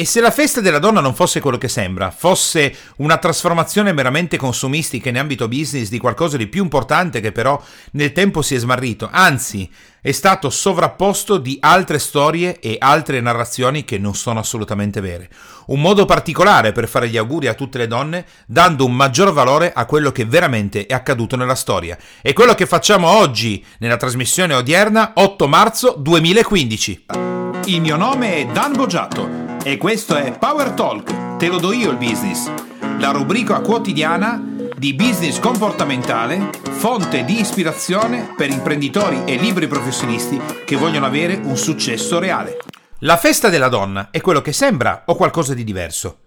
E se la festa della donna non fosse quello che sembra, fosse una trasformazione meramente consumistica in ambito business di qualcosa di più importante che però nel tempo si è smarrito, anzi è stato sovrapposto di altre storie e altre narrazioni che non sono assolutamente vere. Un modo particolare per fare gli auguri a tutte le donne, dando un maggior valore a quello che veramente è accaduto nella storia. E quello che facciamo oggi nella trasmissione odierna 8 marzo 2015. Il mio nome è Dan Boggiato e questo è Power Talk, te lo do io il business, la rubrica quotidiana di business comportamentale, fonte di ispirazione per imprenditori e libri professionisti che vogliono avere un successo reale. La festa della donna è quello che sembra o qualcosa di diverso?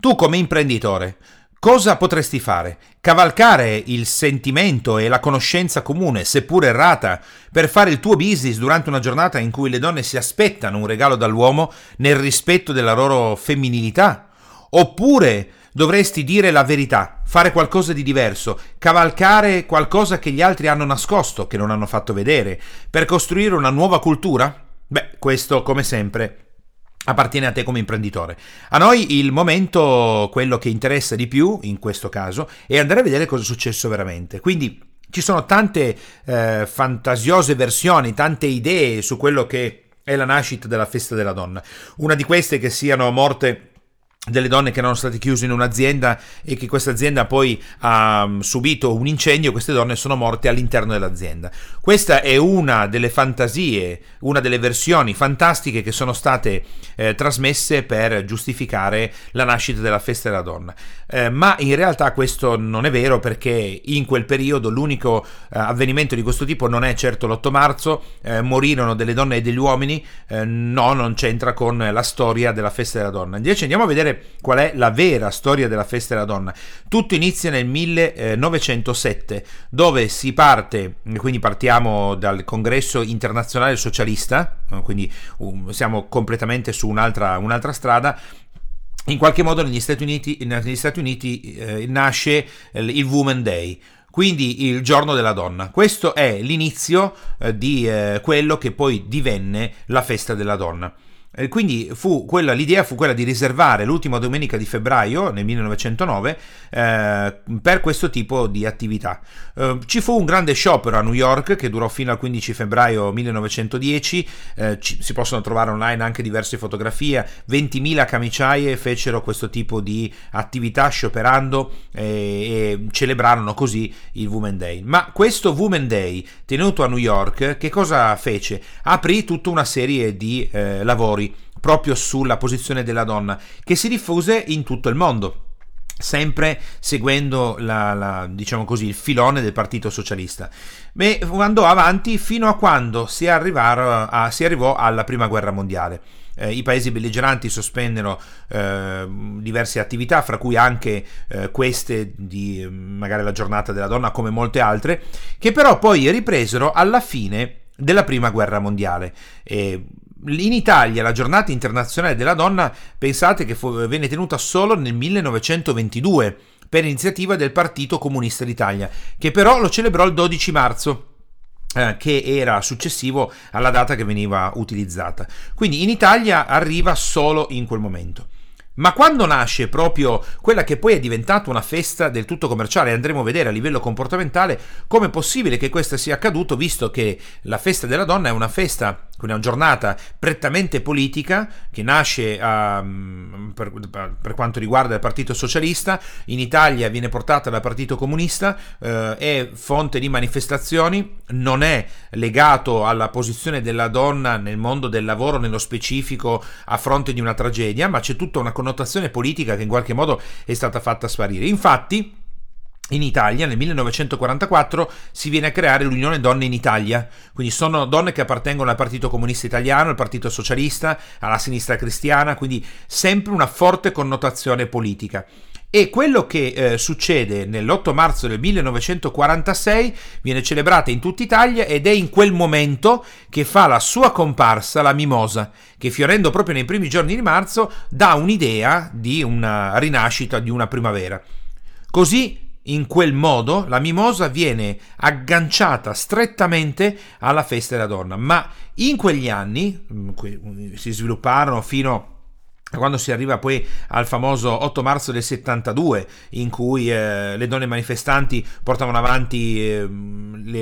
Tu come imprenditore Cosa potresti fare? Cavalcare il sentimento e la conoscenza comune, seppur errata, per fare il tuo business durante una giornata in cui le donne si aspettano un regalo dall'uomo nel rispetto della loro femminilità? Oppure dovresti dire la verità, fare qualcosa di diverso, cavalcare qualcosa che gli altri hanno nascosto, che non hanno fatto vedere, per costruire una nuova cultura? Beh, questo come sempre appartiene a te come imprenditore. A noi il momento, quello che interessa di più in questo caso, è andare a vedere cosa è successo veramente. Quindi ci sono tante eh, fantasiose versioni, tante idee su quello che è la nascita della festa della donna. Una di queste che siano morte delle donne che erano state chiuse in un'azienda e che questa azienda poi ha mm, subito un incendio, queste donne sono morte all'interno dell'azienda. Questa è una delle fantasie, una delle versioni fantastiche che sono state eh, trasmesse per giustificare la nascita della festa della donna. Eh, ma in realtà questo non è vero perché in quel periodo l'unico eh, avvenimento di questo tipo non è certo l'8 marzo, eh, morirono delle donne e degli uomini, eh, no, non c'entra con la storia della festa della donna. Invece andiamo a vedere qual è la vera storia della festa della donna. Tutto inizia nel 1907, dove si parte, quindi partiamo dal congresso internazionale socialista, quindi um, siamo completamente su un'altra, un'altra strada, in qualche modo negli Stati Uniti, negli Stati Uniti eh, nasce il Women Day, quindi il giorno della donna. Questo è l'inizio eh, di eh, quello che poi divenne la festa della donna. Eh, quindi quella, l'idea fu quella di riservare l'ultima domenica di febbraio nel 1909 eh, per questo tipo di attività. Eh, ci fu un grande sciopero a New York che durò fino al 15 febbraio 1910, eh, ci, si possono trovare online anche diverse fotografie, 20.000 camiciaie fecero questo tipo di attività scioperando e, e celebrarono così il Women Day. Ma questo Women Day tenuto a New York che cosa fece? Aprì tutta una serie di eh, lavori proprio sulla posizione della donna, che si diffuse in tutto il mondo sempre seguendo la, la, diciamo così, il filone del Partito Socialista. E andò avanti fino a quando si, a, si arrivò alla Prima Guerra Mondiale. Eh, I paesi belligeranti sospennero eh, diverse attività, fra cui anche eh, queste di magari la giornata della donna, come molte altre, che però poi ripresero alla fine della Prima Guerra Mondiale. E in Italia la giornata internazionale della donna pensate che fu, venne tenuta solo nel 1922 per iniziativa del Partito Comunista d'Italia, che però lo celebrò il 12 marzo. Eh, che era successivo alla data che veniva utilizzata. Quindi in Italia arriva solo in quel momento. Ma quando nasce proprio quella che poi è diventata una festa del tutto commerciale, andremo a vedere a livello comportamentale come è possibile che questo sia accaduto, visto che la festa della donna è una festa una giornata prettamente politica che nasce uh, per, per, quanto riguarda il Partito Socialista, in Italia viene portata dal Partito Comunista, uh, è fonte di manifestazioni, non è legato alla posizione della donna nel mondo del lavoro nello specifico a fronte di una tragedia, ma c'è tutta una connotazione politica che in qualche modo è stata fatta sparire. Infatti, in Italia nel 1944 si viene a creare l'Unione Donne in Italia, quindi sono donne che appartengono al Partito Comunista Italiano, al Partito Socialista, alla sinistra cristiana, quindi sempre una forte connotazione politica. E quello che eh, succede nell'8 marzo del 1946 viene celebrata in tutta Italia ed è in quel momento che fa la sua comparsa la mimosa, che fiorendo proprio nei primi giorni di marzo dà un'idea di una rinascita, di una primavera. Così in quel modo la mimosa viene agganciata strettamente alla festa della donna, ma in quegli anni mm, si svilupparono fino quando si arriva poi al famoso 8 marzo del 72 in cui eh, le donne manifestanti portavano avanti eh,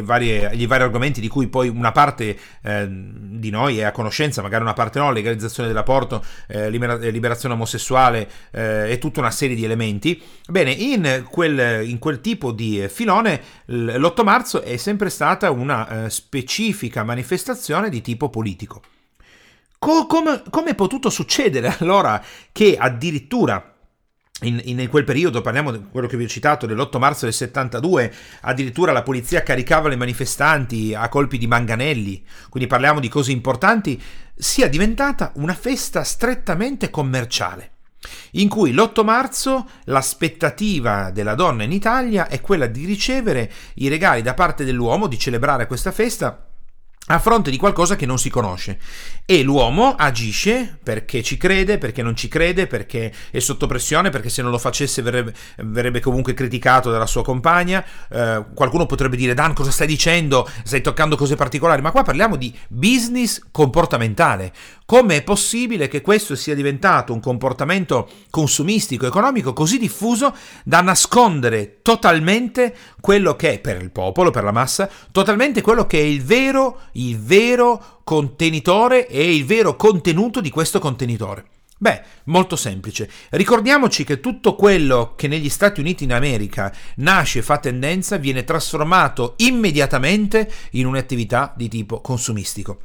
varie, gli vari argomenti di cui poi una parte eh, di noi è a conoscenza, magari una parte no, legalizzazione dell'aborto, eh, liberazione omosessuale eh, e tutta una serie di elementi. Bene, in quel, in quel tipo di filone l'8 marzo è sempre stata una eh, specifica manifestazione di tipo politico. Co- come, come è potuto succedere allora che addirittura in, in, quel periodo, parliamo di quello che vi ho citato, dell'8 marzo del 72, addirittura la polizia caricava le manifestanti a colpi di manganelli, quindi parliamo di cose importanti, sia diventata una festa strettamente commerciale, in cui l'8 marzo l'aspettativa della donna in Italia è quella di ricevere i regali da parte dell'uomo, di celebrare questa festa a fronte di qualcosa che non si conosce e l'uomo agisce perché ci crede, perché non ci crede, perché è sotto pressione, perché se non lo facesse verrebbe, verrebbe comunque criticato dalla sua compagna. Eh, qualcuno potrebbe dire Dan cosa stai dicendo? Stai toccando cose particolari, ma qua parliamo di business comportamentale. Come è possibile che questo sia diventato un comportamento consumistico, economico così diffuso da nascondere totalmente quello che è per il popolo, per la massa, totalmente quello che è il vero, il vero contenitore e il vero contenuto di questo contenitore? Beh, molto semplice. Ricordiamoci che tutto quello che negli Stati Uniti d'America nasce e fa tendenza viene trasformato immediatamente in un'attività di tipo consumistico.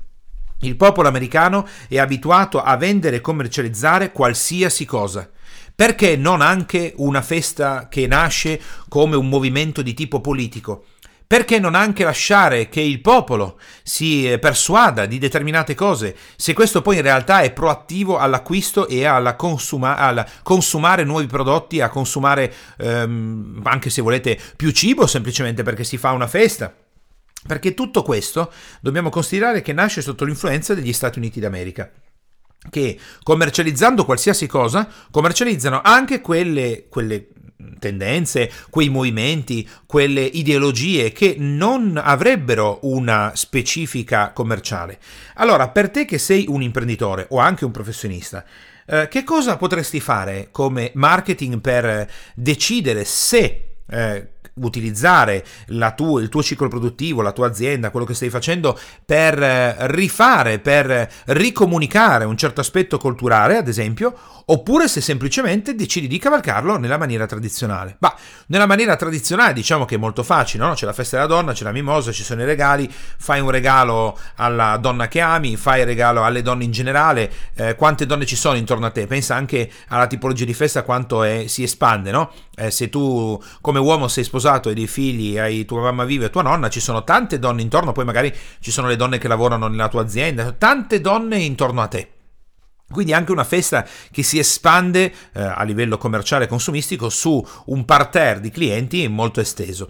Il popolo americano è abituato a vendere e commercializzare qualsiasi cosa. Perché non anche una festa che nasce come un movimento di tipo politico? Perché non anche lasciare che il popolo si persuada di determinate cose, se questo poi in realtà è proattivo all'acquisto e alla consuma, al consumare nuovi prodotti, a consumare ehm, anche se volete più cibo, semplicemente perché si fa una festa? Perché tutto questo dobbiamo considerare che nasce sotto l'influenza degli Stati Uniti d'America che commercializzando qualsiasi cosa, commercializzano anche quelle, quelle, tendenze, quei movimenti, quelle ideologie che non avrebbero una specifica commerciale. Allora, per te che sei un imprenditore o anche un professionista, eh, che cosa potresti fare come marketing per decidere se eh, utilizzare tu, il tuo ciclo produttivo, la tua azienda, quello che stai facendo per eh, rifare, per ricomunicare un certo aspetto culturale, ad esempio, oppure se semplicemente decidi di cavalcarlo nella maniera tradizionale. Ma nella maniera tradizionale diciamo che è molto facile, no? C'è la festa della donna, c'è la mimosa, ci sono i regali, fai un regalo alla donna che ami, fai il regalo alle donne in generale, eh, quante donne ci sono intorno a te, pensa anche alla tipologia di festa quanto è, si espande, no? Eh, se tu come uomo sei sposato e dei figli, hai tua mamma viva e tua nonna, ci sono tante donne intorno, poi magari ci sono le donne che lavorano nella tua azienda, tante donne intorno a te. Quindi anche una festa che si espande eh, a livello commerciale e consumistico su un parterre di clienti molto esteso.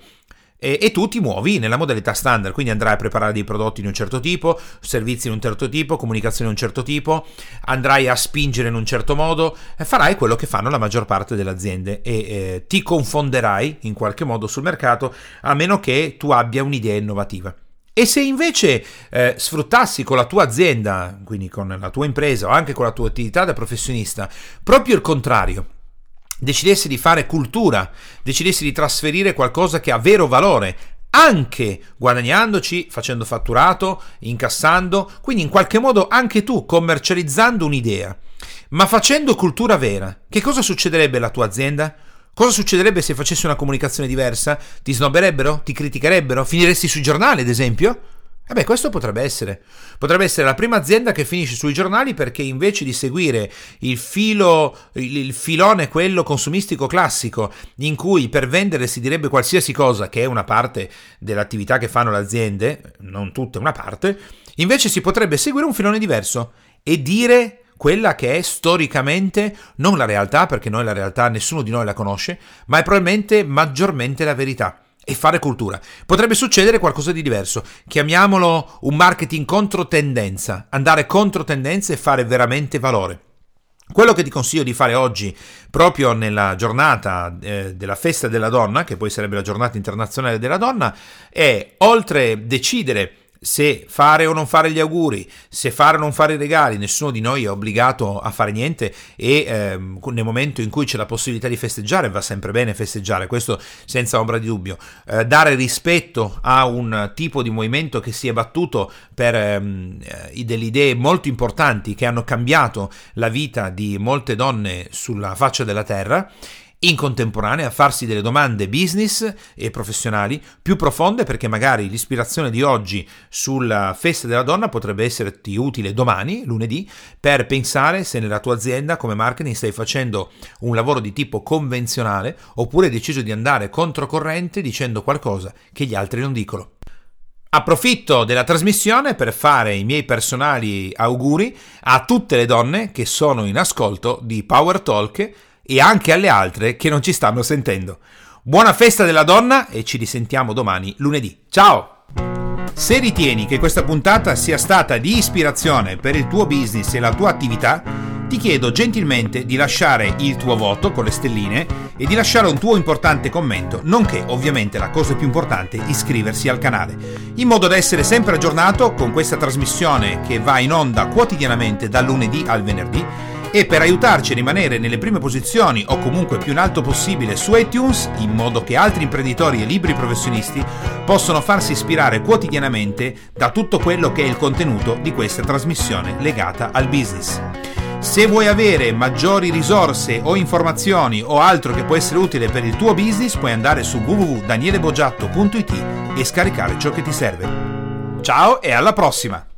E, e, tu ti muovi nella modalità standard, quindi andrai a preparare dei prodotti di un certo tipo, servizi di un certo tipo, comunicazione di un certo tipo, andrai a spingere in un certo modo, farai quello che fanno la maggior parte delle aziende e eh, ti confonderai in qualche modo sul mercato a meno che tu abbia un'idea innovativa. E se invece eh, sfruttassi con la tua azienda, quindi con la tua impresa o anche con la tua attività da professionista, proprio il contrario, decidessi di fare cultura, decidessi di trasferire qualcosa che ha vero valore, anche guadagnandoci, facendo fatturato, incassando, quindi in qualche modo anche tu commercializzando un'idea, ma facendo cultura vera, che cosa succederebbe alla tua azienda? Cosa succederebbe se facessi una comunicazione diversa? Ti snobberebbero? Ti criticherebbero? Finiresti sui giornali, ad esempio? E beh, questo potrebbe essere. Potrebbe essere la prima azienda che finisce sui giornali perché invece di seguire il filo, il, il, filone quello consumistico classico, in cui per vendere si direbbe qualsiasi cosa, che è una parte dell'attività che fanno le aziende, non tutta, una parte, invece si potrebbe seguire un filone diverso e dire quella che è storicamente non la realtà, perché noi la realtà nessuno di noi la conosce, ma è probabilmente maggiormente la verità. E fare cultura. Potrebbe succedere qualcosa di diverso. Chiamiamolo un marketing contro tendenza. Andare contro tendenza e fare veramente valore. Quello che ti consiglio di fare oggi, proprio nella giornata eh, della festa della donna, che poi sarebbe la giornata internazionale della donna, è oltre decidere se fare o non fare gli auguri, se fare o non fare i regali, nessuno di noi è obbligato a fare niente e ehm, nel momento in cui c'è la possibilità di festeggiare va sempre bene festeggiare, questo senza ombra di dubbio. Eh, dare rispetto a un tipo di movimento che si è battuto per ehm, eh, delle idee molto importanti che hanno cambiato la vita di molte donne sulla faccia della terra in contemporanea a farsi delle domande business e professionali più profonde perché magari l'ispirazione di oggi sulla festa della donna potrebbe esserti utile domani, lunedì, per pensare se nella tua azienda come marketing stai facendo un lavoro di tipo convenzionale oppure hai deciso di andare controcorrente dicendo qualcosa che gli altri non dicono. Approfitto della trasmissione per fare i miei personali auguri a tutte le donne che sono in ascolto di Power Talk e anche alle altre che non ci stanno sentendo. Buona festa della donna e ci risentiamo domani lunedì. Ciao! Se ritieni che questa puntata sia stata di ispirazione per il tuo business e la tua attività, ti chiedo gentilmente di lasciare il tuo voto con le stelline e di lasciare un tuo importante commento, nonché ovviamente la cosa più importante, iscriversi al canale, in modo da essere sempre aggiornato con questa trasmissione che va in onda quotidianamente dal lunedì al venerdì e per aiutarci a rimanere nelle prime posizioni o comunque più in alto possibile su iTunes, in modo che altri imprenditori e libri professionisti possano farsi ispirare quotidianamente da tutto quello che è il contenuto di questa trasmissione legata al business. Se vuoi avere maggiori risorse o informazioni o altro che può essere utile per il tuo business, puoi andare su www.danielebogiatto.it e scaricare ciò che ti serve. Ciao e alla prossima!